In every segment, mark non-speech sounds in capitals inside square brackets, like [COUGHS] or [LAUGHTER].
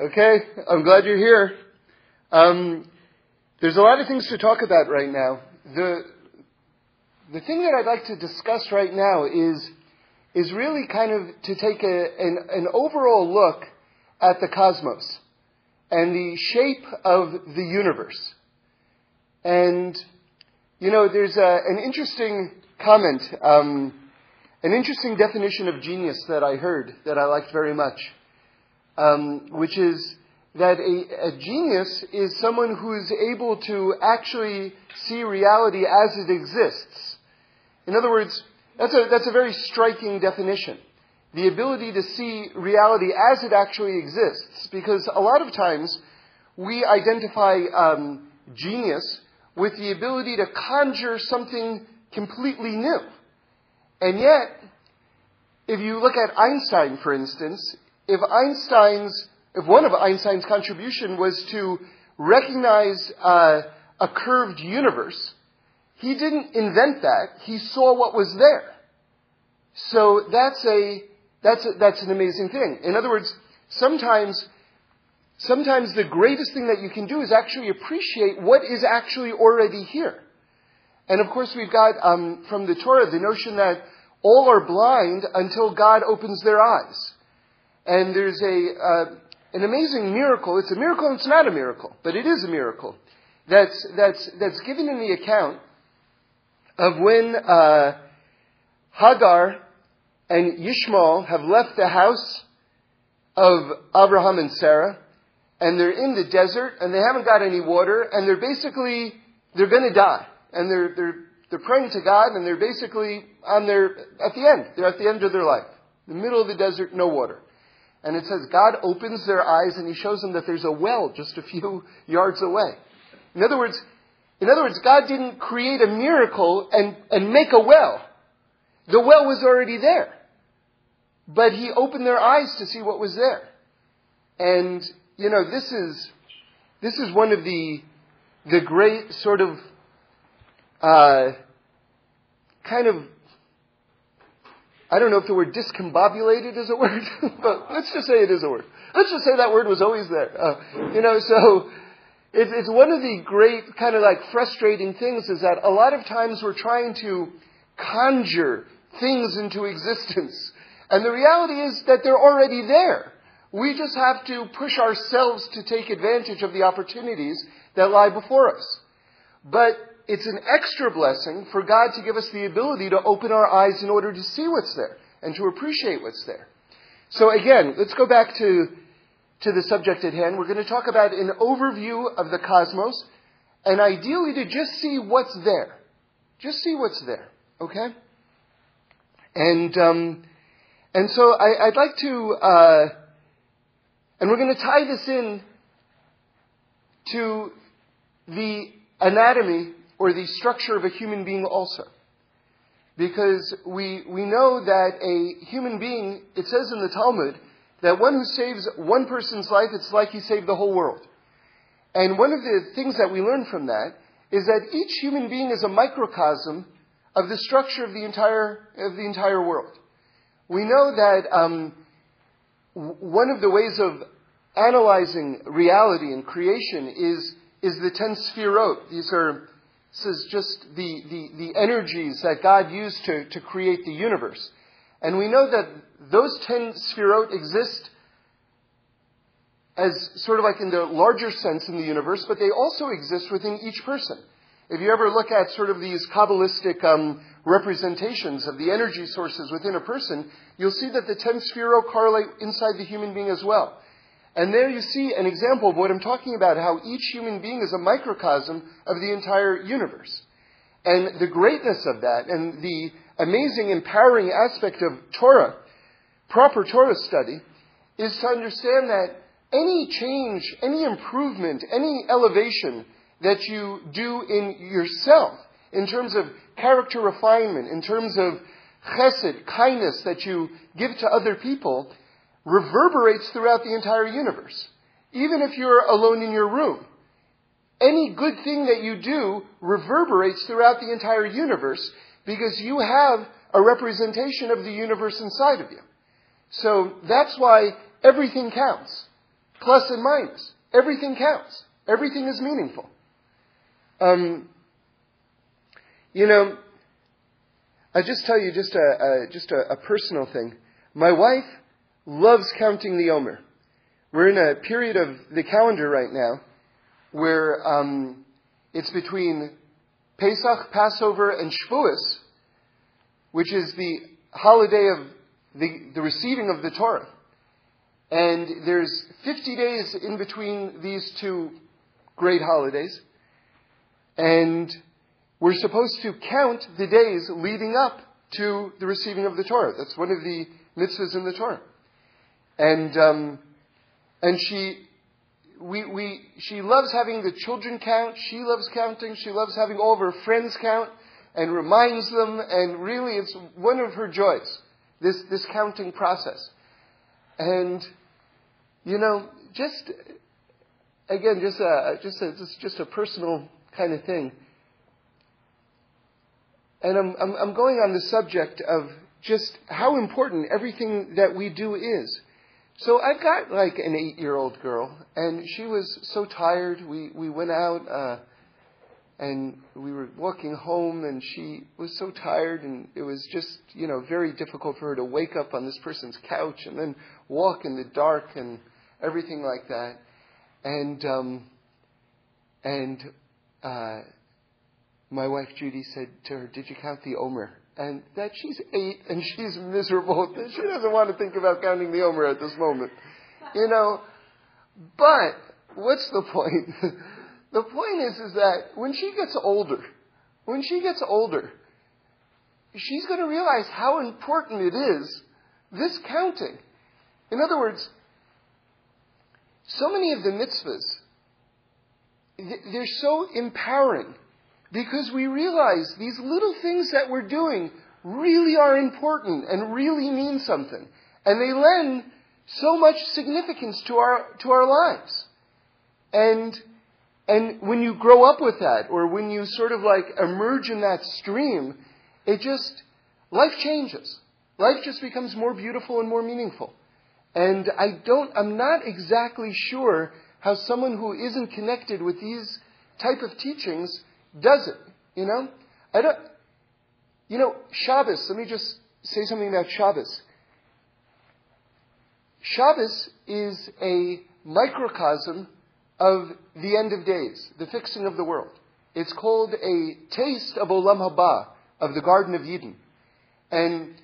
Okay, I'm glad you're here. Um, there's a lot of things to talk about right now. The the thing that I'd like to discuss right now is is really kind of to take a, an, an overall look at the cosmos and the shape of the universe. And you know, there's a, an interesting comment, um, an interesting definition of genius that I heard that I liked very much um, which is that a, a, genius is someone who's able to actually see reality as it exists. In other words, that's a, that's a very striking definition. The ability to see reality as it actually exists, because a lot of times we identify um, genius with the ability to conjure something completely new. And yet, if you look at Einstein, for instance, if Einstein's, if one of Einstein's contribution was to recognize uh, a curved universe, he didn't invent that. He saw what was there. So that's a, that's a, that's an amazing thing. In other words, sometimes, sometimes the greatest thing that you can do is actually appreciate what is actually already here. And of course, we've got um, from the Torah the notion that all are blind until God opens their eyes. And there's a, uh, an amazing miracle. It's a miracle and it's not a miracle, but it is a miracle. That's, that's, that's given in the account of when uh, Hagar and Yishmael have left the house of Abraham and Sarah, and they're in the desert, and they haven't got any water, and they're basically, they're going to die. And they're, they're, they're praying to God, and they're basically on their, at the end. They're at the end of their life. In the middle of the desert, no water. And it says God opens their eyes and he shows them that there's a well just a few [LAUGHS] yards away. In other words, in other words, God didn't create a miracle and, and make a well. The well was already there. But he opened their eyes to see what was there. And, you know, this is, this is one of the, the great sort of, uh, kind of I don't know if the word discombobulated is a word, [LAUGHS] but let's just say it is a word. Let's just say that word was always there. Uh, you know, so it's, it's one of the great kind of like frustrating things is that a lot of times we're trying to conjure things into existence. And the reality is that they're already there. We just have to push ourselves to take advantage of the opportunities that lie before us. But it's an extra blessing for God to give us the ability to open our eyes in order to see what's there and to appreciate what's there. So again, let's go back to, to the subject at hand. We're going to talk about an overview of the cosmos and ideally to just see what's there. Just see what's there. Okay? And, um, and so I, would like to, uh, and we're going to tie this in to the anatomy or the structure of a human being also. Because we, we know that a human being, it says in the Talmud, that one who saves one person's life, it's like he saved the whole world. And one of the things that we learn from that is that each human being is a microcosm of the structure of the entire, of the entire world. We know that um, one of the ways of analyzing reality and creation is, is the ten sefirot. These are this is just the, the, the energies that God used to, to create the universe. And we know that those ten sefirot exist as sort of like in the larger sense in the universe, but they also exist within each person. If you ever look at sort of these Kabbalistic um, representations of the energy sources within a person, you'll see that the ten sefirot correlate inside the human being as well. And there you see an example of what I'm talking about, how each human being is a microcosm of the entire universe. And the greatness of that and the amazing empowering aspect of Torah, proper Torah study, is to understand that any change, any improvement, any elevation that you do in yourself, in terms of character refinement, in terms of chesed, kindness that you give to other people, reverberates throughout the entire universe. Even if you're alone in your room. Any good thing that you do reverberates throughout the entire universe because you have a representation of the universe inside of you. So that's why everything counts. plus and minus. Everything counts. Everything is meaningful. Um, you know, I just tell you just a, a just a, a, personal thing. My wife loves counting the Omer. We're in a period of the calendar right now where um, it's between Pesach, Passover, and Shavuos, which is the holiday of the, the receiving of the Torah. And there's 50 days in between these two great holidays. And we're supposed to count the days leading up to the receiving of the Torah. That's one of the mitzvahs in the Torah. And, um, and she, we, we, she loves having the children count. She loves counting. She loves having all of her friends count and reminds them. And really, it's one of her joys, this, this counting process. And, you know, just, again, just a, just a, just, just a personal kind of thing. And I'm, I'm, I'm going on the subject of just how important everything that we do is. So I've got like an eight year old girl, and she was so tired. We, we went out, uh, and we were walking home, and she was so tired, and it was just, you know, very difficult for her to wake up on this person's couch and then walk in the dark and everything like that. And, um, and, uh, my wife Judy said to her, Did you count the Omer? And that she's eight and she's miserable. [LAUGHS] She doesn't want to think about counting the Omer at this moment. You know, but what's the point? [LAUGHS] the point is, is that when she gets older, when she gets older, she's going to realize how important it is, this counting. In other words, so many of the mitzvahs, they're so empowering because we realize these little things that we're doing really are important and really mean something. And they lend so much significance to our, to our lives. And, and when you grow up with that, or when you sort of like emerge in that stream, it just, life changes. Life just becomes more beautiful and more meaningful. And I don't, I'm not exactly sure how someone who isn't connected with these type of teachings does it. You know? I don't, you know, Shabbos, let me just say something about Shabbos. Shabbos is a microcosm of the end of days, the fixing of the world. It's called a taste of Olam Haba, of the Garden of Eden. And,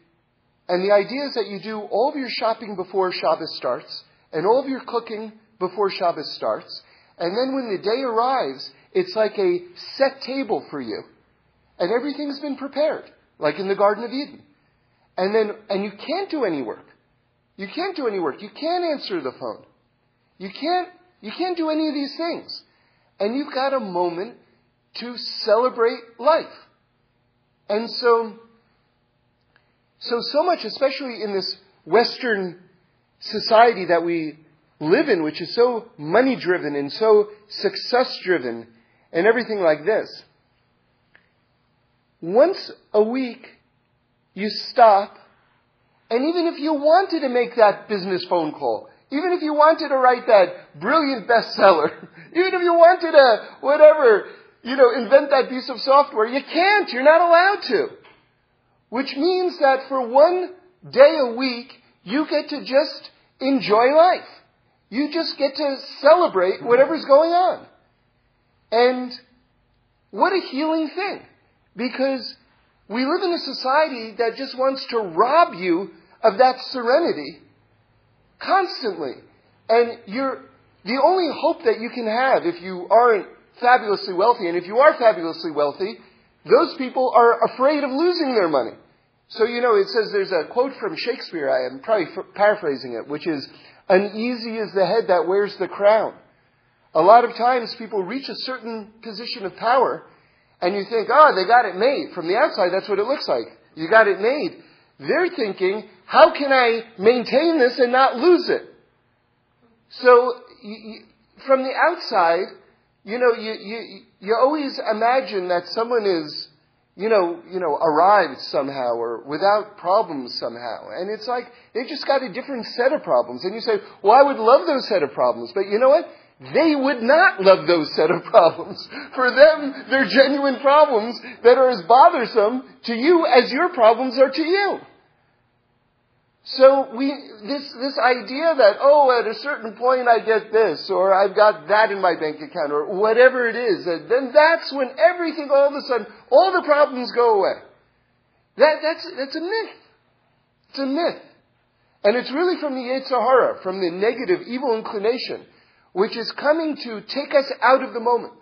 and the idea is that you do all of your shopping before Shabbos starts, and all of your cooking before Shabbos starts, and then when the day arrives, it's like a set table for you. And everything's been prepared, like in the Garden of Eden. And then, and you can't do any work. You can't do any work. You can't answer the phone. You can't, you can't do any of these things. And you've got a moment to celebrate life. And so, so, so much, especially in this Western society that we live in, which is so money driven and so success driven and everything like this. Once a week, you stop, and even if you wanted to make that business phone call, even if you wanted to write that brilliant bestseller, [LAUGHS] even if you wanted to, whatever, you know, invent that piece of software, you can't. You're not allowed to. Which means that for one day a week, you get to just enjoy life. You just get to celebrate whatever's going on. And what a healing thing. Because we live in a society that just wants to rob you of that serenity constantly. And you're, the only hope that you can have if you aren't fabulously wealthy, and if you are fabulously wealthy, those people are afraid of losing their money. So, you know, it says there's a quote from Shakespeare, I am probably paraphrasing it, which is, Uneasy is the head that wears the crown. A lot of times people reach a certain position of power and you think, oh, they got it made. From the outside, that's what it looks like. You got it made. They're thinking, how can I maintain this and not lose it? So, you, from the outside, you know, you, you, you always imagine that someone is, you know, you know, arrived somehow or without problems somehow. And it's like, they just got a different set of problems. And you say, well, I would love those set of problems. But you know what? They would not love those set of problems. For them, they're genuine problems that are as bothersome to you as your problems are to you. So we, this, this idea that, oh, at a certain point I get this, or I've got that in my bank account, or whatever it is, then that's when everything all of a sudden, all the problems go away. That, that's, that's a myth. It's a myth. And it's really from the Yetzer Hara, from the negative, evil inclination, which is coming to take us out of the moment.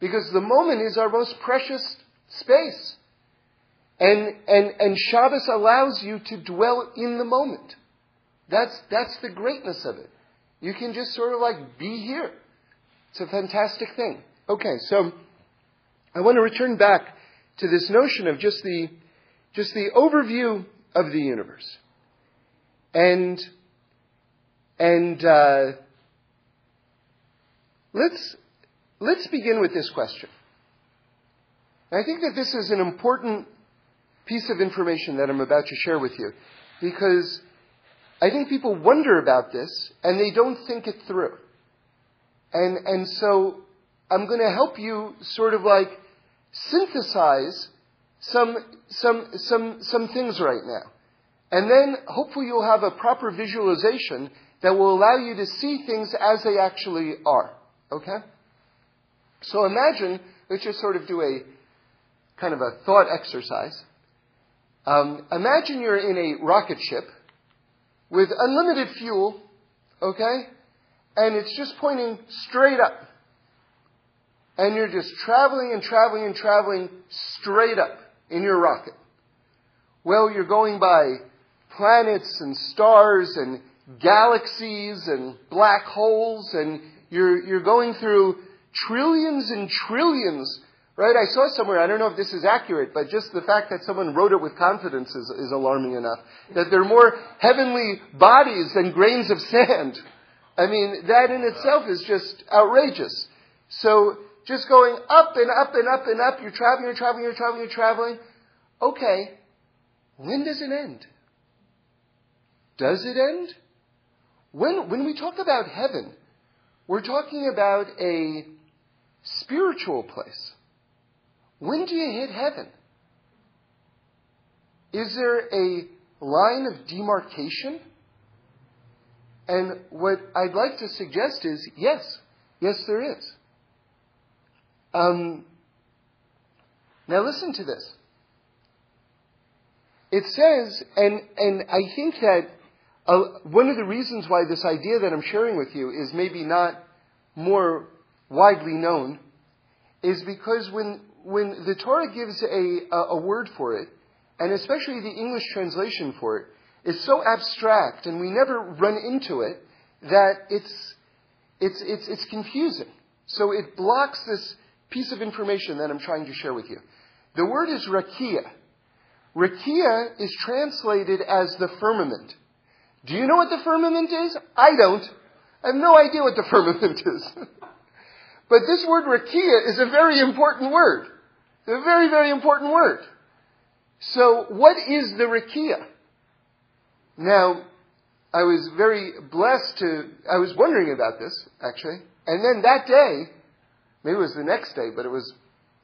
Because the moment is our most precious space. And, and, and Shabbos allows you to dwell in the moment. That's, that's the greatness of it. You can just sort of like be here. It's a fantastic thing. Okay, so I want to return back to this notion of just the, just the overview of the universe. And, and, uh, let's, let's begin with this question. I think that this is an important piece of information that I'm about to share with you because I think people wonder about this and they don't think it through. And, and so I'm going to help you sort of like synthesize some, some, some, some things right now. And then hopefully you'll have a proper visualization that will allow you to see things as they actually are. Okay? So imagine, let's just sort of do a kind of a thought exercise. Um, imagine you're in a rocket ship with unlimited fuel, okay? And it's just pointing straight up. And you're just traveling and traveling and traveling straight up in your rocket. Well, you're going by planets and stars and galaxies and black holes and you're, you're going through trillions and trillions Right? I saw somewhere, I don't know if this is accurate, but just the fact that someone wrote it with confidence is, is alarming enough. That there are more heavenly bodies than grains of sand. I mean, that in itself is just outrageous. So, just going up and up and up and up, you're traveling, you're traveling, you're traveling, you're traveling. Okay, when does it end? Does it end? When, when we talk about heaven, we're talking about a spiritual place. When do you hit heaven? Is there a line of demarcation? And what I'd like to suggest is yes, yes, there is. Um, now listen to this. It says, and and I think that uh, one of the reasons why this idea that I'm sharing with you is maybe not more widely known is because when when the Torah gives a, a, a word for it, and especially the English translation for it, is so abstract and we never run into it that it's, it's, it's, it's confusing. So it blocks this piece of information that I'm trying to share with you. The word is rakia. Rakia is translated as the firmament. Do you know what the firmament is? I don't. I have no idea what the [LAUGHS] firmament is. but this word rakia is a very important word. A very, very important word. So, what is the Rakia? Now, I was very blessed to, I was wondering about this, actually. And then that day, maybe it was the next day, but it was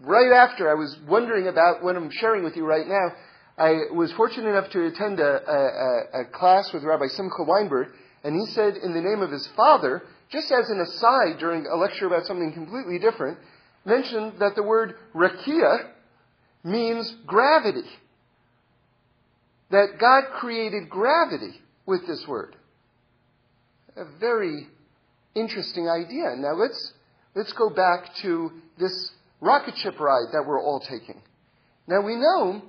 right after I was wondering about what I'm sharing with you right now. I was fortunate enough to attend a, a, a class with Rabbi Simcha Weinberg, and he said, in the name of his father, just as an aside during a lecture about something completely different, mentioned that the word rakia means gravity. That God created gravity with this word. A very interesting idea. Now let's, let's go back to this rocket ship ride that we're all taking. Now we know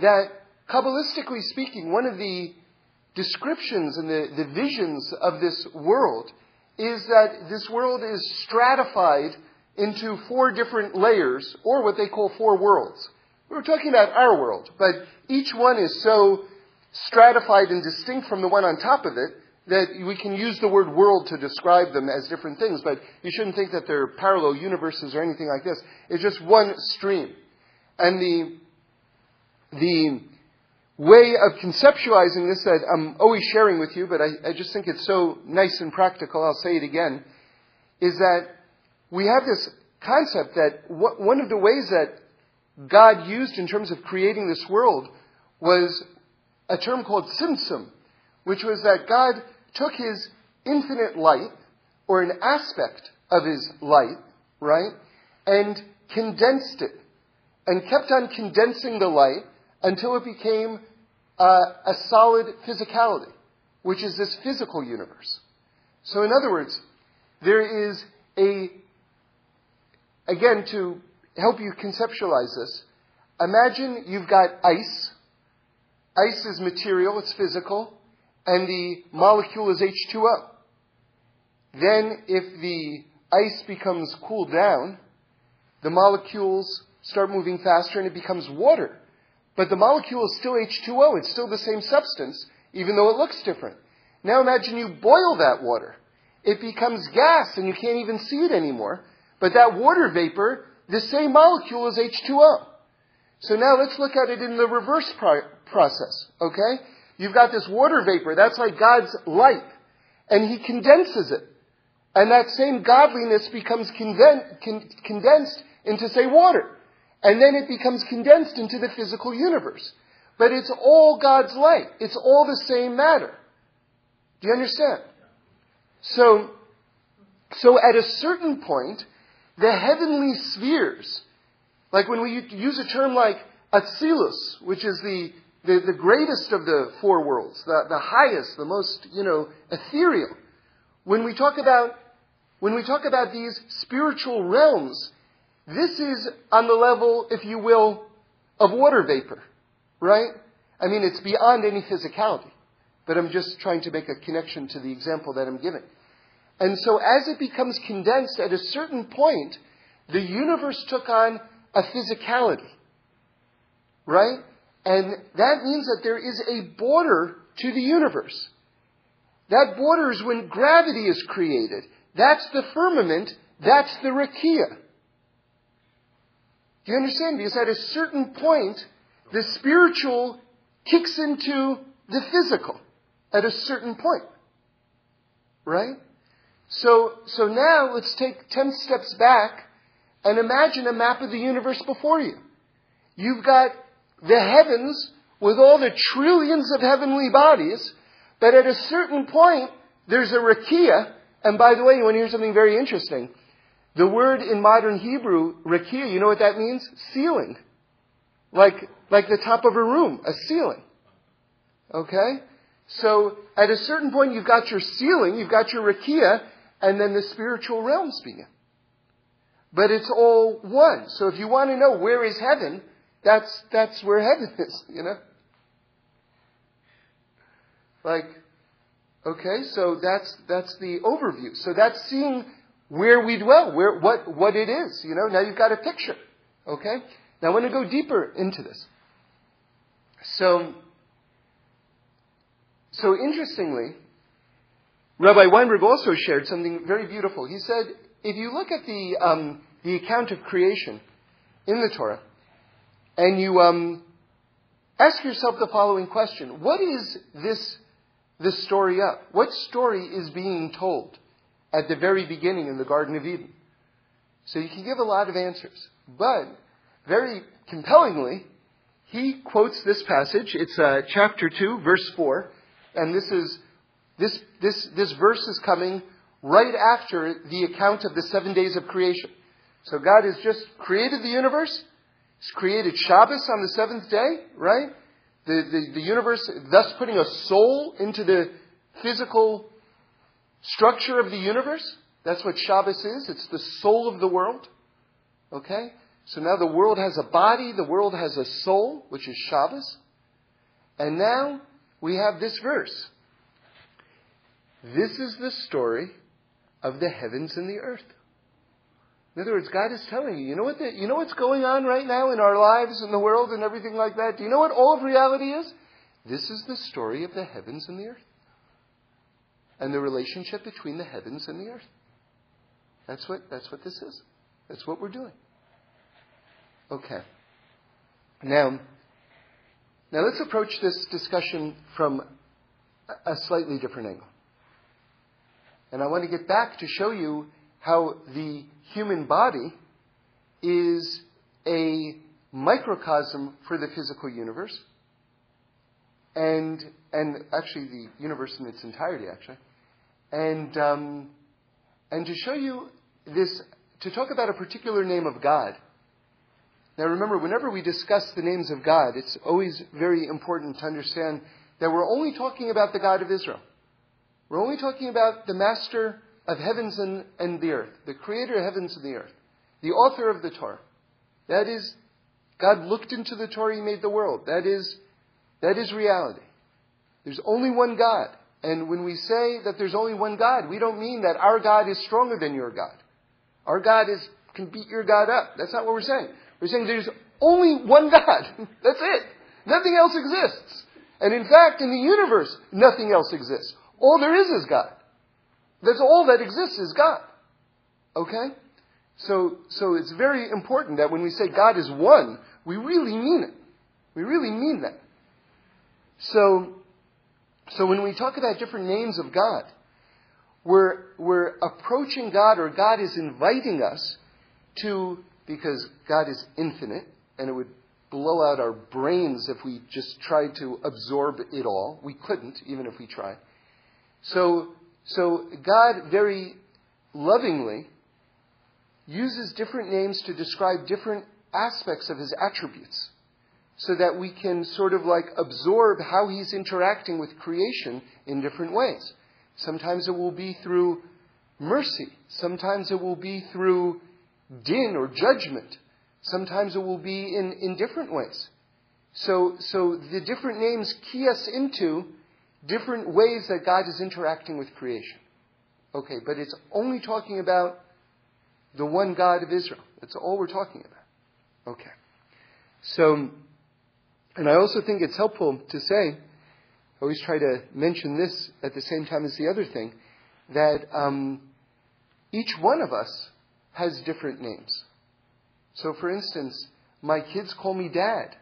that, Kabbalistically speaking, one of the descriptions and the, the visions of this world is that this world is stratified into four different layers, or what they call four worlds. We are talking about our world, but each one is so stratified and distinct from the one on top of it that we can use the word world to describe them as different things, but you shouldn't think that they're parallel universes or anything like this. It's just one stream. And the, the way of conceptualizing this that I'm always sharing with you, but I, I just think it's so nice and practical, I'll say it again, is that we have this concept that one of the ways that God used in terms of creating this world was a term called tzimtzum, which was that God took his infinite light, or an aspect of his light, right, and condensed it, and kept on condensing the light until it became uh, a solid physicality, which is this physical universe. So, in other words, there is a, again, to help you conceptualize this, imagine you've got ice. Ice is material, it's physical, and the molecule is H2O. Then, if the ice becomes cooled down, the molecules start moving faster and it becomes water. But the molecule is still H2O, it's still the same substance, even though it looks different. Now imagine you boil that water. It becomes gas and you can't even see it anymore. But that water vapor, the same molecule is H2O. So now let's look at it in the reverse pro- process, okay? You've got this water vapor, that's like God's light, and He condenses it. And that same godliness becomes conven- con- condensed into, say, water. And then it becomes condensed into the physical universe. But it's all God's light. It's all the same matter. Do you understand? So, so at a certain point, the heavenly spheres, like when we use a term like Atzilus, which is the, the, the greatest of the four worlds, the, the highest, the most, you know, ethereal. When we talk about, when we talk about these spiritual realms, this is on the level, if you will, of water vapor, right? I mean, it's beyond any physicality. But I'm just trying to make a connection to the example that I'm giving. And so as it becomes condensed at a certain point, the universe took on a physicality. Right? And that means that there is a border to the universe. That border is when gravity is created. That's the firmament. That's the rakia. Do you understand? Because at a certain point, the spiritual kicks into the physical at a certain point. Right? So, so now let's take 10 steps back and imagine a map of the universe before you. You've got the heavens with all the trillions of heavenly bodies, but at a certain point, there's a rakia, and by the way, you want to hear something very interesting? The word in modern Hebrew, rakia, you know what that means? Ceiling. Like, like the top of a room, a ceiling. Okay? So, at a certain point, you've got your ceiling, you've got your rakia, and then the spiritual realms begin. But it's all one. So if you want to know where is heaven, that's, that's where heaven [LAUGHS] is, you know? Like, okay, so that's, that's the overview. So that's seeing where we dwell, where, what, what it is, you know? Now you've got a picture, okay? Now I want to go deeper into this. So, so interestingly, Rabbi Weinberg also shared something very beautiful. He said, if you look at the, um, the account of creation in the Torah, and you um, ask yourself the following question What is this, this story of? What story is being told at the very beginning in the Garden of Eden? So you can give a lot of answers. But, very compellingly, he quotes this passage. It's uh, chapter 2, verse 4. And this is this, this, this verse is coming right after the account of the seven days of creation. So God has just created the universe. He's created Shabbos on the seventh day, right? The, the, the universe, thus putting a soul into the physical structure of the universe. That's what Shabbos is. It's the soul of the world. Okay? So now the world has a body, the world has a soul, which is Shabbos. And now we have this verse. This is the story of the heavens and the earth. In other words, God is telling you, you know what the, you know what's going on right now in our lives and the world and everything like that? Do you know what all of reality is? This is the story of the heavens and the earth. And the relationship between the heavens and the earth. That's what that's what this is. That's what we're doing. Okay. Now, now let's approach this discussion from a slightly different angle. And I want to get back to show you how the human body is a microcosm for the physical universe, and and actually the universe in its entirety, actually, and um, and to show you this, to talk about a particular name of God. Now, remember, whenever we discuss the names of God, it's always very important to understand that we're only talking about the God of Israel. We're only talking about the master of heavens and, and the earth, the creator of heavens and the earth, the author of the Torah. That is, God looked into the Torah, He made the world. That is, that is reality. There's only one God. And when we say that there's only one God, we don't mean that our God is stronger than your God. Our God is, can beat your God up. That's not what we're saying. We're saying there's only one God. [LAUGHS] That's it. Nothing else exists. And in fact, in the universe, nothing else exists. All there is is God. That's all that exists is God. Okay? So, so it's very important that when we say God is one, we really mean it. We really mean that. So, so when we talk about different names of God, we're, we're approaching God or God is inviting us to, because God is infinite and it would blow out our brains if we just tried to absorb it all. We couldn't, even if we tried. So, so God very lovingly uses different names to describe different aspects of his attributes so that we can sort of like absorb how he's interacting with creation in different ways. Sometimes it will be through mercy. Sometimes it will be through din or judgment. Sometimes it will be in, in different ways. So, so the different names key us into different ways that God is interacting with creation. Okay, but it's only talking about the one God of Israel. That's all we're talking about. Okay. So, and I also think it's helpful to say, I always try to mention this at the same time as the other thing, that um, each one of us has different names. So, for instance, my kids call me dad,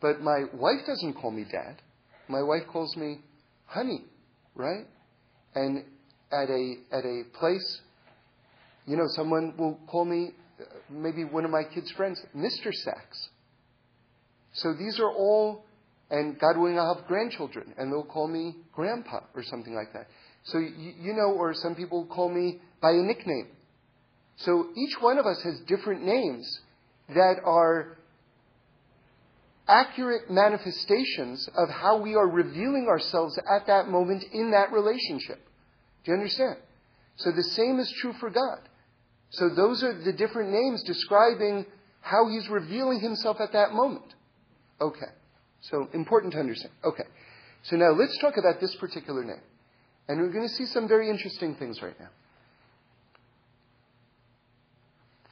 but my wife doesn't call me dad. My wife calls me honey, right? And at a at a place, you know, someone will call me, maybe one of my kids' friends, Mr. Sachs. So these are all, and God willing, I'll have grandchildren, and they'll call me grandpa or something like that. So you, you know, or some people call me by a nickname. So each one of us has different names that are accurate manifestations of how we are revealing ourselves at that moment in that relationship. Do you understand? So the same is true for God. So those are the different names describing how he's revealing himself at that moment. Okay. So important to understand. Okay. So now let's talk about this particular name. And we're going to see some very interesting things right now.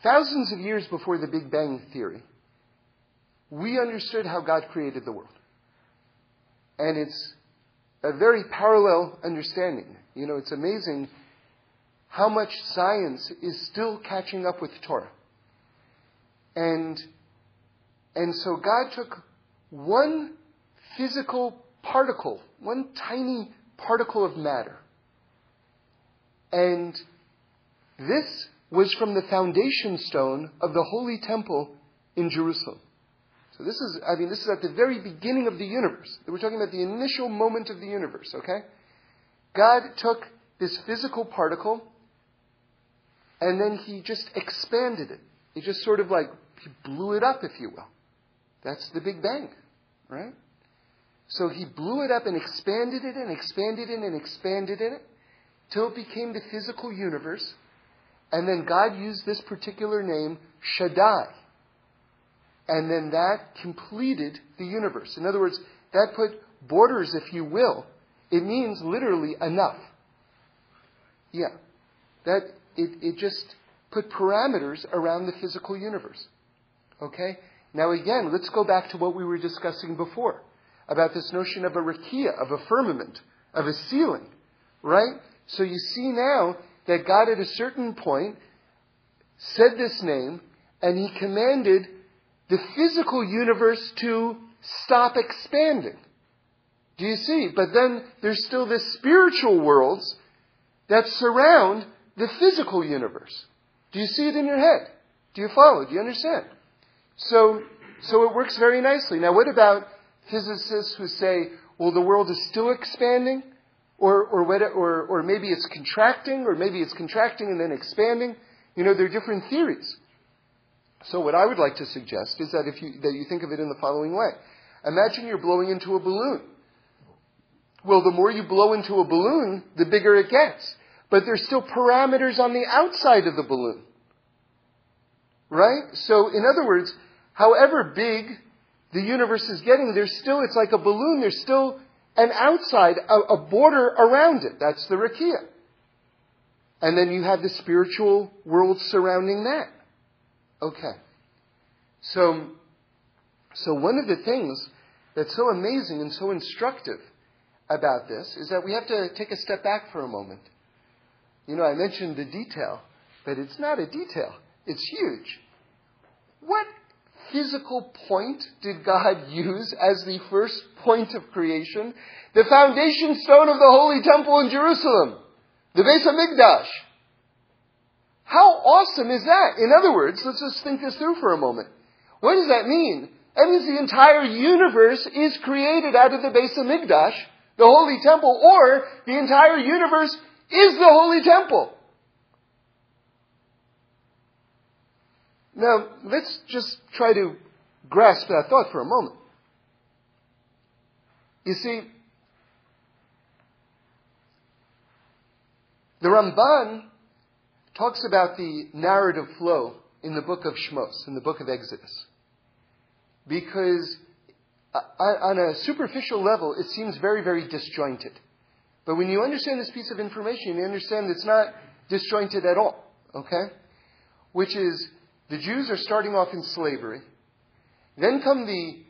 Thousands of years before the Big Bang Theory, we understood how God created the world. And it's a very parallel understanding. You know, it's amazing how much science is still catching up with Torah. And, and so God took one physical particle, one tiny particle of matter. And this was from the foundation stone of the Holy Temple in Jerusalem. So this is, I mean, this is at the very beginning of the universe. We're talking about the initial moment of the universe, okay? God took this physical particle and then he just expanded it. He just sort of like, he blew it up, if you will. That's the Big Bang, right? So he blew it up and expanded it and expanded it and expanded it till it became the physical universe. And then God used this particular name, Shaddai. And then that completed the universe. In other words, that put borders, if you will. It means literally enough. Yeah. That it, it just put parameters around the physical universe. Okay? Now again, let's go back to what we were discussing before about this notion of a rakia, of a firmament, of a ceiling. Right? So you see now that God at a certain point said this name and he commanded the physical universe to stop expanding. Do you see? But then there's still the spiritual worlds that surround the physical universe. Do you see it in your head? Do you follow? Do you understand? So, so it works very nicely. Now, what about physicists who say, well, the world is still expanding, or, or, or, or maybe it's contracting, or maybe it's contracting and then expanding? You know, there are different theories. So what I would like to suggest is that if you, that you think of it in the following way. Imagine you're blowing into a balloon. Well, the more you blow into a balloon, the bigger it gets. But there's still parameters on the outside of the balloon. Right? So, in other words, however big the universe is getting, there's still, it's like a balloon, there's still an outside, a, a border around it. That's the rakia. And then you have the spiritual world surrounding that. Okay. So, so one of the things that's so amazing and so instructive about this is that we have to take a step back for a moment. You know, I mentioned the detail, but it's not a detail. It's huge. What physical point did God [LAUGHS] use as the first point of creation? The foundation stone of the Holy Temple in Jerusalem, the Beis Hamikdash. How awesome is that? In other words, let's just think this through for a moment. What does that mean? That means the entire universe is created out of the Beis Hamikdash, the Holy Temple, or the entire universe is the Holy Temple. Now, let's just try to grasp that thought for a moment. You see, the Ramban talks about the narrative flow in the book of Shmos, in the book of Exodus. Because uh, on a superficial level, it seems very, very disjointed. But when you understand this piece of information, you understand it's not disjointed at all. Okay? Which is, the Jews are starting off in slavery. Then come the,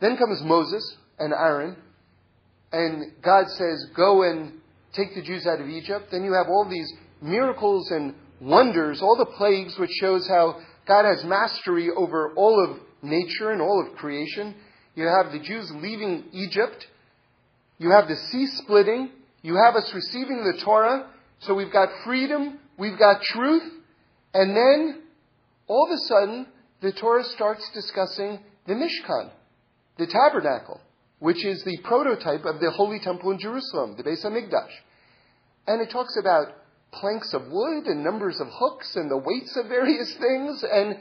then comes Moses and Aaron, and God says, go and take the Jews out of Egypt. Then you have all these miracles and wonders, all the plagues, which shows how God has mastery over all of nature and all of creation. You have the Jews leaving Egypt. You have the sea splitting. You have us receiving the Torah. So we've got freedom. We've got truth. And then, all of a sudden, the Torah starts discussing the Mishkan, the tabernacle, which is the prototype of the Holy Temple in Jerusalem, the Beis Hamikdash. And it talks about planks of wood and numbers of hooks and the weights of various things, and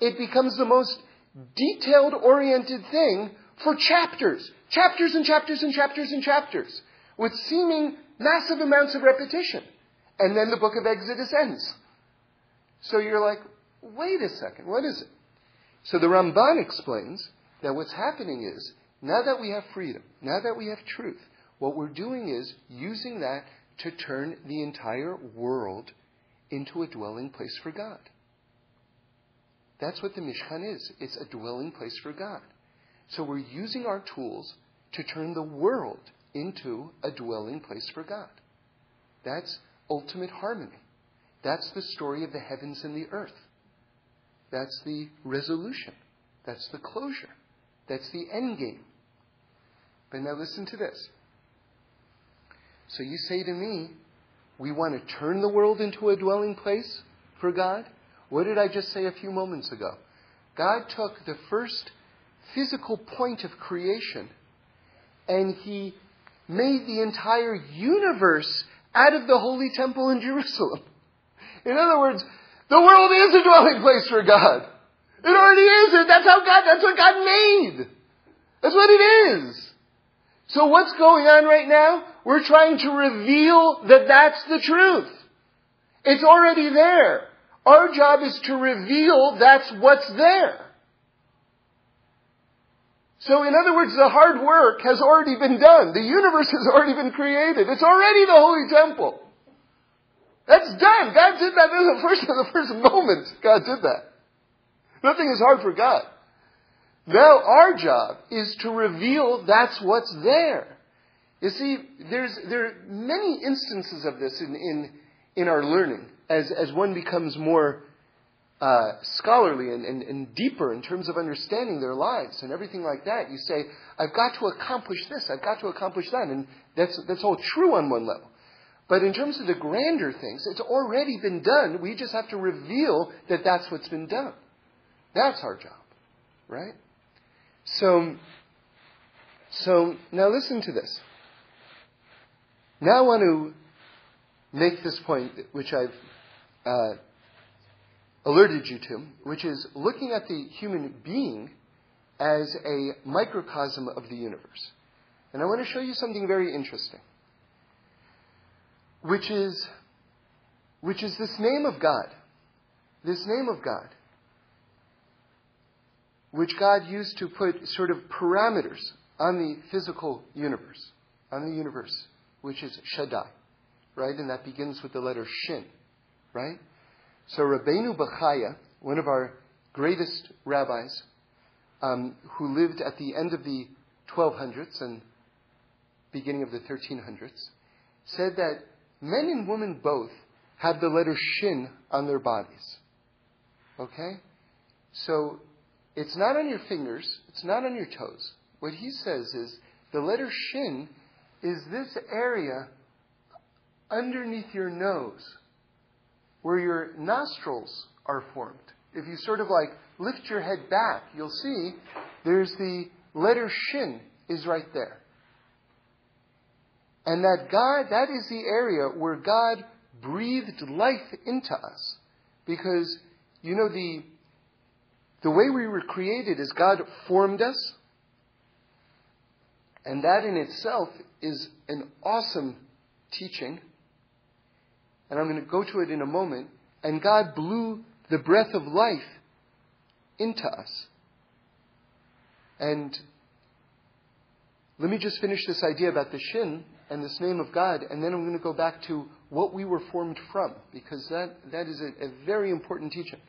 it becomes the most detailed oriented thing for chapters. Chapters and chapters and chapters and chapters, with seeming massive amounts of repetition. And then the book of Exodus ends. So you're like, wait a second, what is it? So the Ramban explains that what's happening is, now that we have freedom, now that we have truth, what we're doing is using that to turn the entire world into a dwelling place for God. That's what the Mishkan is. It's a dwelling place for God. So we're using our tools to turn the world into a dwelling place for God. That's ultimate harmony. That's the story of the heavens and the earth. That's the resolution. That's the closure. That's the end game. But now listen to this. So you say to me, we want to turn the world into a dwelling place for God? What did I just say a few moments ago? God took the first physical point of creation and he made the entire universe out of the holy temple in Jerusalem. [LAUGHS] In other words, the world is a dwelling place for God. It already is. That's how God, that's what God made. That's what it is. So what's going on right now? We're trying to reveal that that's the truth. It's already there. Our job is to reveal that's what's there. So in other words, the hard work has already been done. The universe has already been created. It's already the Holy Temple. That's done. God did that in the first, the first moment. God did that. Nothing is hard for God. Now our job is to reveal that's what's there. You see, there's, there are many instances of this in, in, in our learning as, as one becomes more uh, scholarly and, and, and deeper in terms of understanding their lives and everything like that, you say, I've got to accomplish this, I've got to accomplish that. And that's, that's all true on one level. But in terms of the grander things, it's already been done. We just have to reveal that that's what's been done. That's our job, right? So, so now listen to this. Now I want to make this point, which I've uh, alerted you to, which is looking at the human being as a microcosm of the universe. And I want to show you something very interesting, which is, which is this name of God. This name of God, which God used to put sort of parameters on the physical universe, on the universe, which is Shaddai, right? And that begins with the letter Shin, right? So Rabbeinu Bachaya, one of our greatest rabbis, um, who lived at the end of the 1200s and beginning of the 1300s, said that men and women both have the letter Shin on their bodies. Okay? So it's not on your fingers, it's not on your toes. What he says is the letter Shin is this area underneath your nose where your nostrils are formed. If you sort of like lift your head back, you'll see there's the letter shin is right there. And that God, that is the area where God breathed life into us. Because, you know, the, the way we were created is God formed us. And that in itself is an awesome teaching and I'm going to go to it in a moment, and God blew the breath of life into us. And let me just finish this idea about the shin and this name of God, and then I'm going to go back to what we were formed from, because that, that is a, a very important teaching.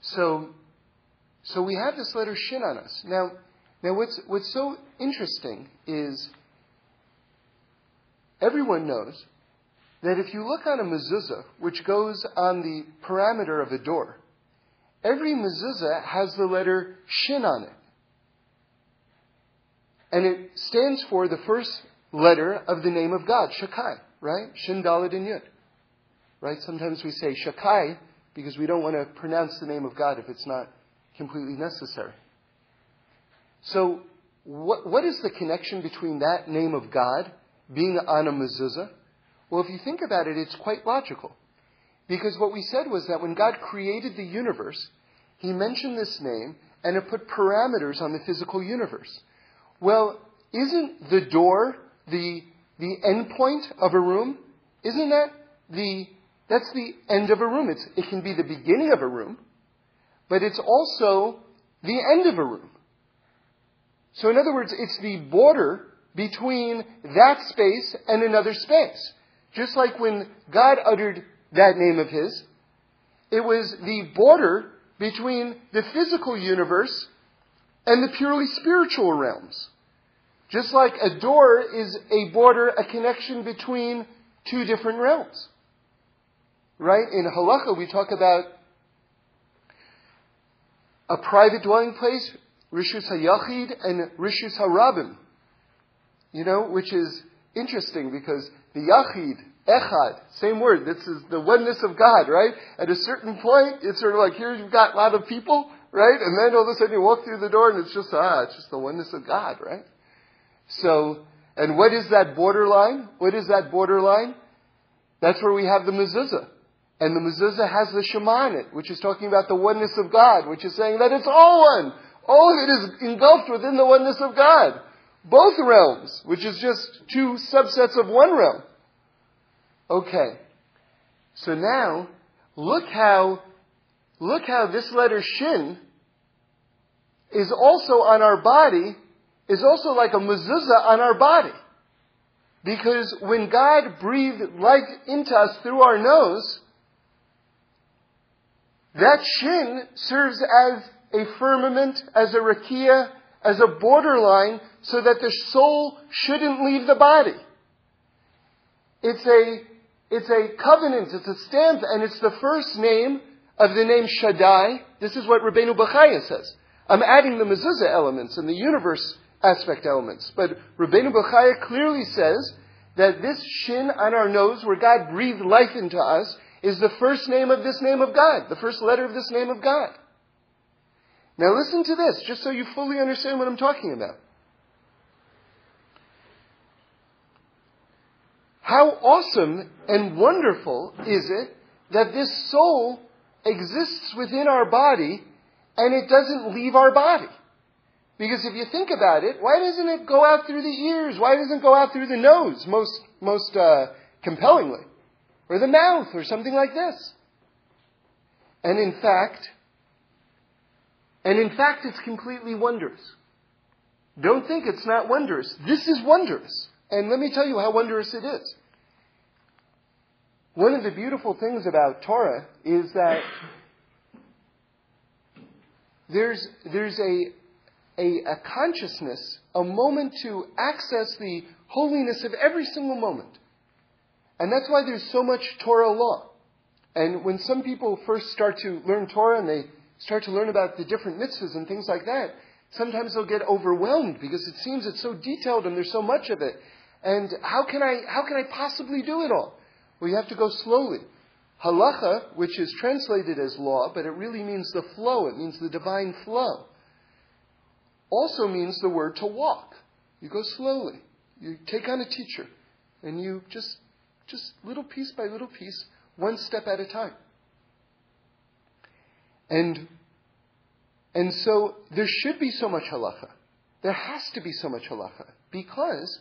So, so we have this letter shin on us. Now, now what's, what's so interesting is everyone knows that if you look on a mezuzah, which goes on the parameter of a door, every mezuzah has the letter shin on it. And it stands for the first letter of the name of God, Shakai, right? Shin and Yud. Right? Sometimes we say Shakai because we don't want to pronounce the name of God if it's not completely necessary. So, what, what is the connection between that name of God being on a mezuzah well, if you think about it, it's quite logical. Because what we said was that when God created the universe, He mentioned this name and it put parameters on the physical universe. Well, isn't the door the, the end point of a room? Isn't that the, that's the end of a room? It's, it can be the beginning of a room, but it's also the end of a room. So in other words, it's the border between that space and another space. Just like when God uttered that name of His, it was the border between the physical universe and the purely spiritual realms. Just like a door is a border, a connection between two different realms. Right? In halacha, we talk about a private dwelling place, Rishus HaYachid, and Rishus HaRabim. You know, which is interesting because the Yachid, Echad, same word. This is the oneness of God, right? At a certain point, it's sort of like here you've got a lot of people, right? And then all of a sudden you walk through the door and it's just, ah, it's just the oneness of God, right? So, and what is that borderline? What is that borderline? That's where we have the mezuzah. And the mezuzah has the Shema in it, which is talking about the oneness of God, which is saying that it's all one. All of it is engulfed within the oneness of God both realms, which is just two subsets of one realm. Okay. So now, look how, look how this letter shin is also on our body, is also like a mezuzah on our body. Because when God breathed life into us through our nose, that shin serves as a firmament, as a rakia, as a borderline so that the soul shouldn't leave the body. It's a, it's a covenant, it's a stamp, and it's the first name of the name Shaddai, this is what Rabbeinu Bachaya says. I'm adding the mezuzah elements and the universe aspect elements. But Rabbeinu Bachaya clearly says that this shin on our nose, where God breathed life into us, is the first name of this name of God, the first letter of this name of God. Now listen to this, just so you fully understand what I'm talking about. How awesome and wonderful is it that this soul exists within our body and it doesn't leave our body? Because if you think about it, why doesn't it go out through the ears? Why doesn't it go out through the nose most, most uh, compellingly? Or the mouth, or something like this? And in fact, and in fact, it's completely wondrous. Don't think it's not wondrous. This is wondrous. And let me tell you how wondrous it is. One of the beautiful things about Torah is that there's, there's a, a, a consciousness, a moment to access the holiness of every single moment. And that's why there's so much Torah law. And when some people first start to learn Torah and they start to learn about the different mitzvahs and things like that, sometimes they'll get overwhelmed because it seems it's so detailed and there's so much of it. And how can I, how can I possibly do it all? Well, you have to go slowly. Halacha, which is translated as law, but it really means the flow, it means the divine flow, also means the word to walk. You go slowly. You take on a teacher, and you just, just little piece by little piece, one step at a time. And, and so there should be so much halacha. There has to be so much halacha because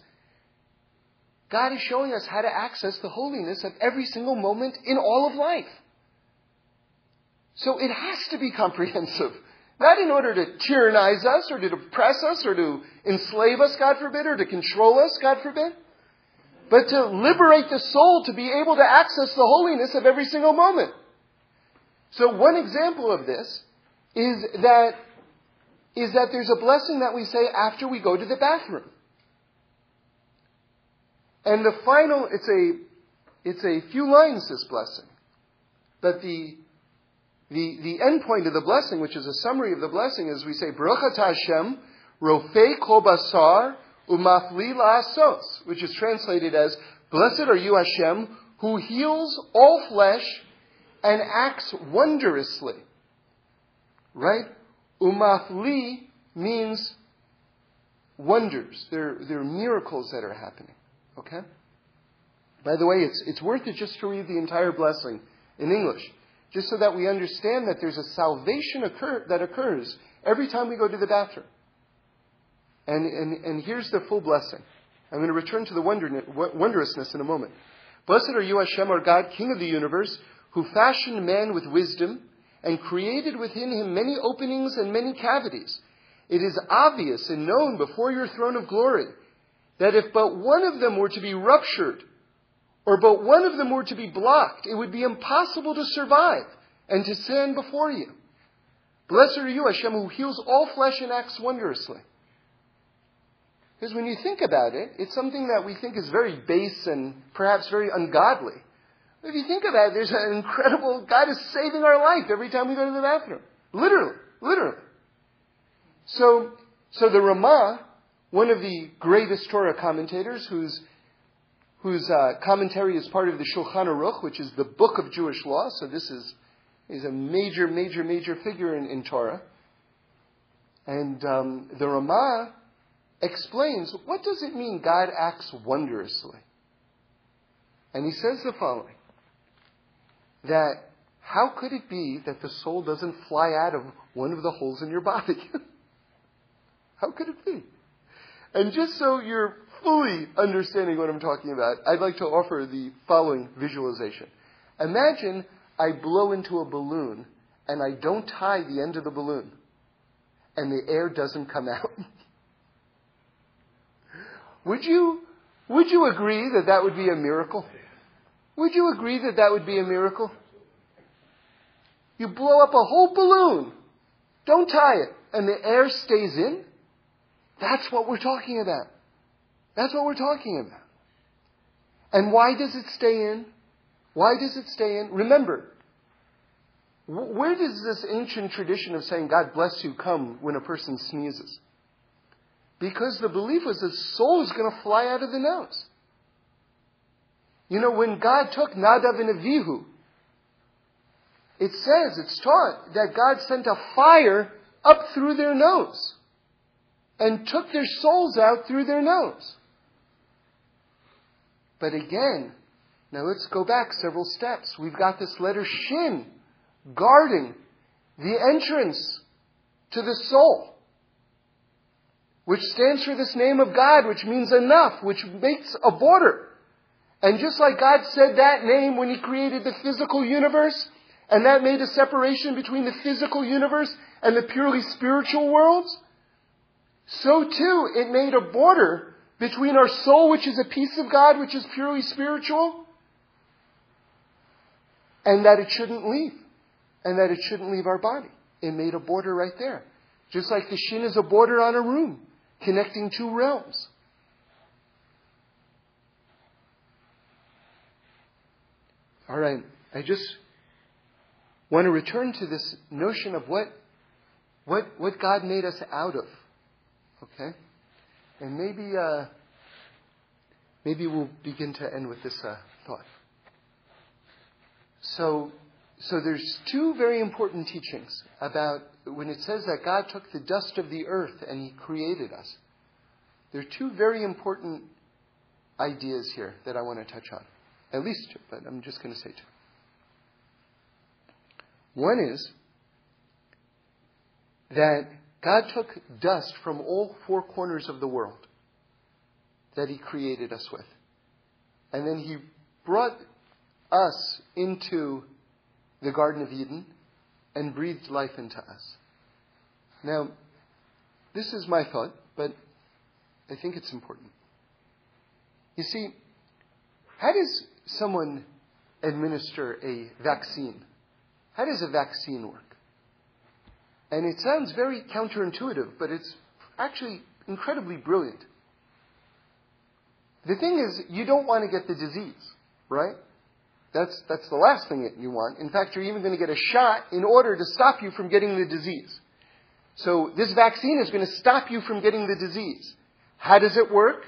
God is showing us how to access the holiness of every single moment in all of life. So it has to be [LAUGHS] comprehensive. Not in order to tyrannize us or to depress us or to enslave us, God forbid, or to control us, God forbid, but to liberate the soul to be able to access the holiness of every single moment. So one example of this is that, is that there's a blessing that we say after we go to the bathroom. And the final, it's a, it's a few lines, this blessing. But the, the, the end point of the blessing, which is a summary of the blessing, is we say, Baruch Hashem, Rofei Kol Basar, Umafli La'asos, which is translated as, Blessed are you, Hashem, who heals all flesh and acts wondrously. Right? Umafli means wonders. There, there are miracles that are happening. Okay? By the way, it's, it's worth it just to read the entire blessing in English, just so that we understand that there's a salvation occur, that occurs every time we go to the bathroom. And, and, and here's the full blessing. I'm going to return to the wonder, wondrousness in a moment. Blessed are you, Hashem, our God, King of the universe, who fashioned man with wisdom and created within him many openings and many cavities. It is obvious and known before your throne of glory that if but one of them were to be ruptured, or but one of them were to be blocked, it would be impossible to survive and to stand before you. Blessed are you, Hashem, who heals all flesh and acts wondrously. Because when you think about it, it's something that we think is very base and perhaps very ungodly. If you think about it, there's an incredible, God is saving our life every time we go to the bathroom. Literally. Literally. So, so the Ramah one of the greatest Torah commentators, whose, whose uh, commentary is part of the Shulchan Aruch, which is the book of Jewish law. So this is, is a major, major, major figure in, in Torah. And um, the Ramah explains what does it mean God acts wondrously? And he says the following that how could it be that the soul doesn't fly out of one of the holes in your body? [LAUGHS] how could it be? And just so you're fully understanding what I'm talking about, I'd like to offer the following visualization. Imagine I blow into a balloon and I don't tie the end of the balloon and the air doesn't come out. [LAUGHS] would you would you agree that that would be a miracle? Would you agree that that would be a miracle? You blow up a whole balloon, don't tie it, and the air stays in? That's what we're talking about. That's what we're talking about. And why does it stay in? Why does it stay in? Remember, Where does this ancient tradition of saying, God bless you, come when a person sneezes? Because the belief was that soul is going to fly out of the nose. You know, when God took Nadav and Avihu, it says, it's taught, that God sent a fire up through their nose and took their souls out through their nose. But again, now let's go back several steps. We've got this letter Shin guarding the entrance to the soul, which stands for this name of God, which means enough, which makes a border. And just like God said that name when He created the physical universe, and that made a separation between the physical universe and the purely spiritual worlds, so too it made a border between our soul, which is a piece of God, which is purely spiritual, and that it shouldn't leave. And that it shouldn't leave our body. It made a border right there. Just like the shin is a border on a room, connecting two realms. All right, I just want to return to this notion of what, what, what God made us out of. Okay? And maybe, uh, maybe we'll begin to end with this uh, thought. So, so there's two very important teachings about when it says that God took the dust of the earth and He created us. There are two very important ideas here that I want to touch on. At least two, but I'm just going to say two. One is that God took dust from all four corners of the world that He created us with. And then He brought us into the Garden of Eden and breathed life into us. Now, this is my thought, but I think it's important. You see, how does someone administer a vaccine? How does a vaccine work? And it sounds very counterintuitive, but it's actually incredibly brilliant. The thing is, you don't want to get the disease, right? That's, that's the last thing that you want. In fact, you're even going to get a shot in order to stop you from getting the disease. So this vaccine is going to stop you from getting the disease. How does it work?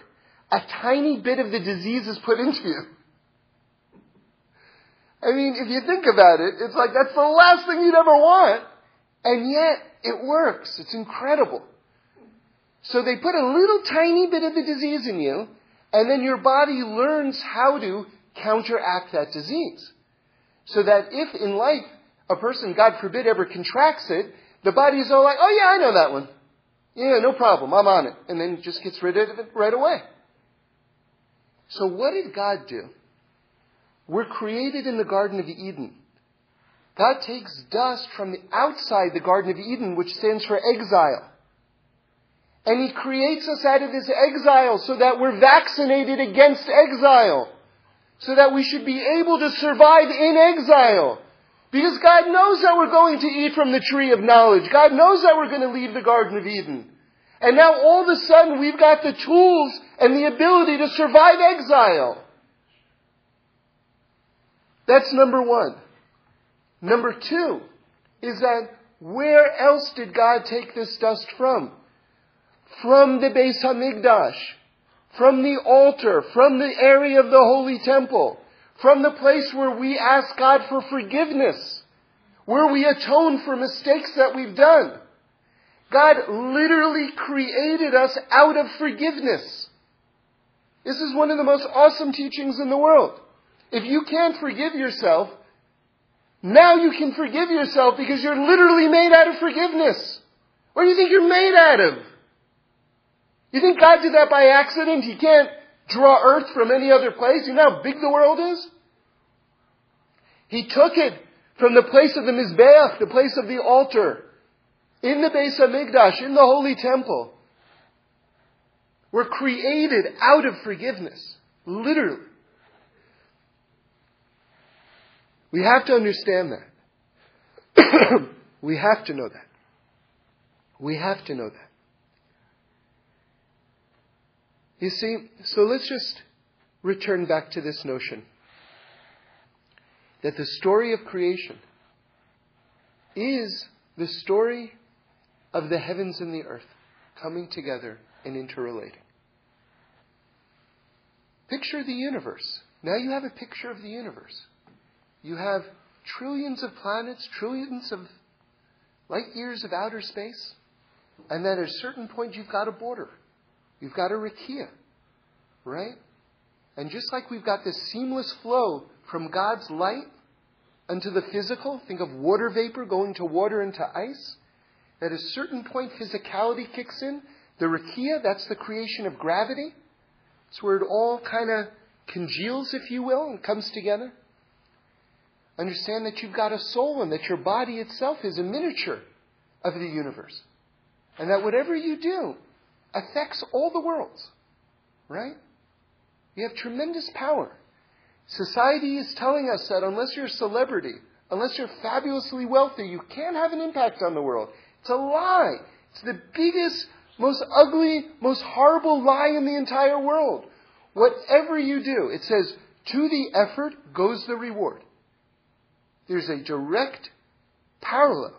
A tiny bit of the disease is put into you. I mean, if you think about it, it's like that's the last thing you'd ever want. And yet, it works. It's incredible. So they put a little tiny bit of the disease in you, and then your body learns how to counteract that disease. So that if in life a person, God forbid, ever contracts it, the body's all like, oh yeah, I know that one. Yeah, no problem, I'm on it. And then it just gets rid of it right away. So what did God do? We're created in the Garden of Eden. God takes dust from the outside the Garden of Eden, which stands for exile. And He creates us out of this exile so that we're vaccinated against exile so that we should be able to survive in exile. Because God knows that we're going to eat from the tree of knowledge. God knows that we're going to leave the Garden of Eden. And now all of a sudden we've got the tools and the ability to survive exile. That's number one. Number two is that where else did God take this dust from? From the Beis Hamikdash from the altar, from the area of the Holy Temple, from the place where we ask God for forgiveness, where we atone for mistakes that we've done. God literally created us out of forgiveness. This is one of the most awesome teachings in the world. If you can't forgive yourself, now you can forgive yourself because you're literally made out of forgiveness. What do you think you're made out of? You think God did that by accident? He can't draw earth from any other place? You know how big the world is? He took it from the place of the Mizbeach, the place of the altar, in the base Beis Hamikdash, in the Holy Temple. We're created out of forgiveness. Literally. We have to understand that. [COUGHS] we have to know that. We have to know that. You see, so let's just return back to this notion that the story of creation is the story of the heavens and the earth coming together and interrelating. Picture the universe. Now you have a picture of the universe. You have trillions of planets, trillions of light years of outer space, and then at a certain point you've got a border. You've got a rakia, right? And just like we've got this seamless flow from God's light unto the physical, think of water vapor going to water into ice, at a certain point physicality kicks in. The rakia, that's the creation of gravity. It's where it all kind of congeals, if you will, and comes together. Understand that you've got a soul and that your body itself is a miniature of the universe. And that whatever you do affects all the worlds. Right? You have tremendous power. Society is telling us that unless you're a celebrity, unless you're fabulously wealthy, you can't have an impact on the world. It's a lie. It's the biggest, most ugly, most horrible lie in the entire world. Whatever you do, it says, to the effort goes the reward. There's a direct parallel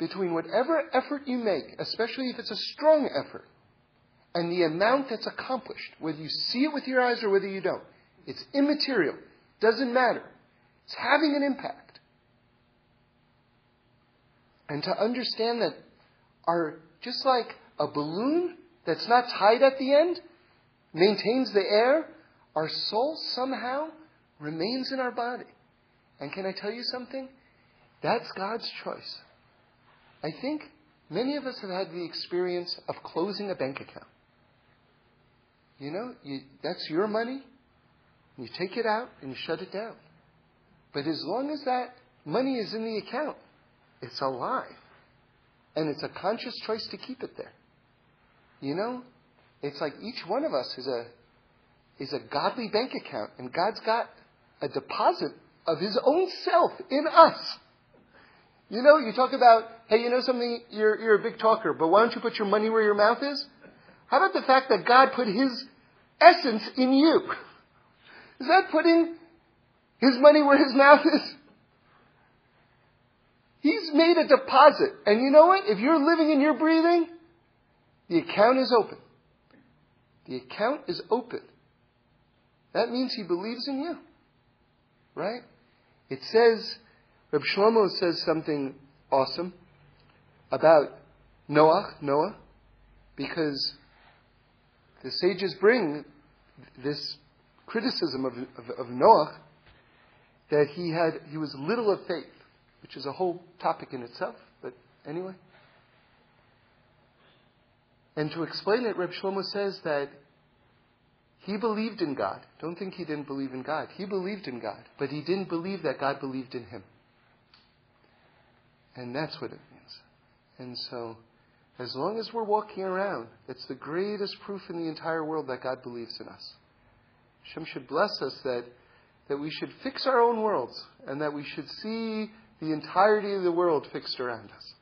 between whatever effort you make, especially if it's a strong effort, and the amount that's accomplished, whether you see it with your eyes or whether you don't. It's immaterial. Doesn't matter. It's having an impact. And to understand that our, just like a balloon that's not tied at the end maintains the air, our soul somehow remains in our body. And can I tell you something? That's God's choice. I think many of us have had the experience of closing a bank account. You know, you, that's your money. You take it out and you shut it down. But as long as that money is in the account, it's alive. And it's a conscious choice to keep it there. You know, it's like each one of us is a is a godly bank account, and God's got a deposit of His own self in us. You know, you talk about, hey, you know something, you're, you're a big talker, but why don't you put your money where your mouth is? How about the fact that God put His essence in you? Is that putting His money where His mouth is? He's made a deposit. And you know what? If you're living and you're breathing, the account is open. The account is open. That means he believes in you. Right? It says, Reb Shlomo says something awesome about Noah, Noah, because the sages bring this criticism of, of, of Noah that he had he was little of faith, which is a whole topic in itself. But anyway. And to explain it, Reb Shlomo says that he believed in God. Don't think he didn't believe in God. He believed in God, but he didn't believe that God believed in him. And that's what it means. And so, as long as we're walking around, it's the greatest proof in the entire world that God believes in us. Hashem should bless us that, that we should fix our own worlds and that we should see the entirety of the world fixed around us.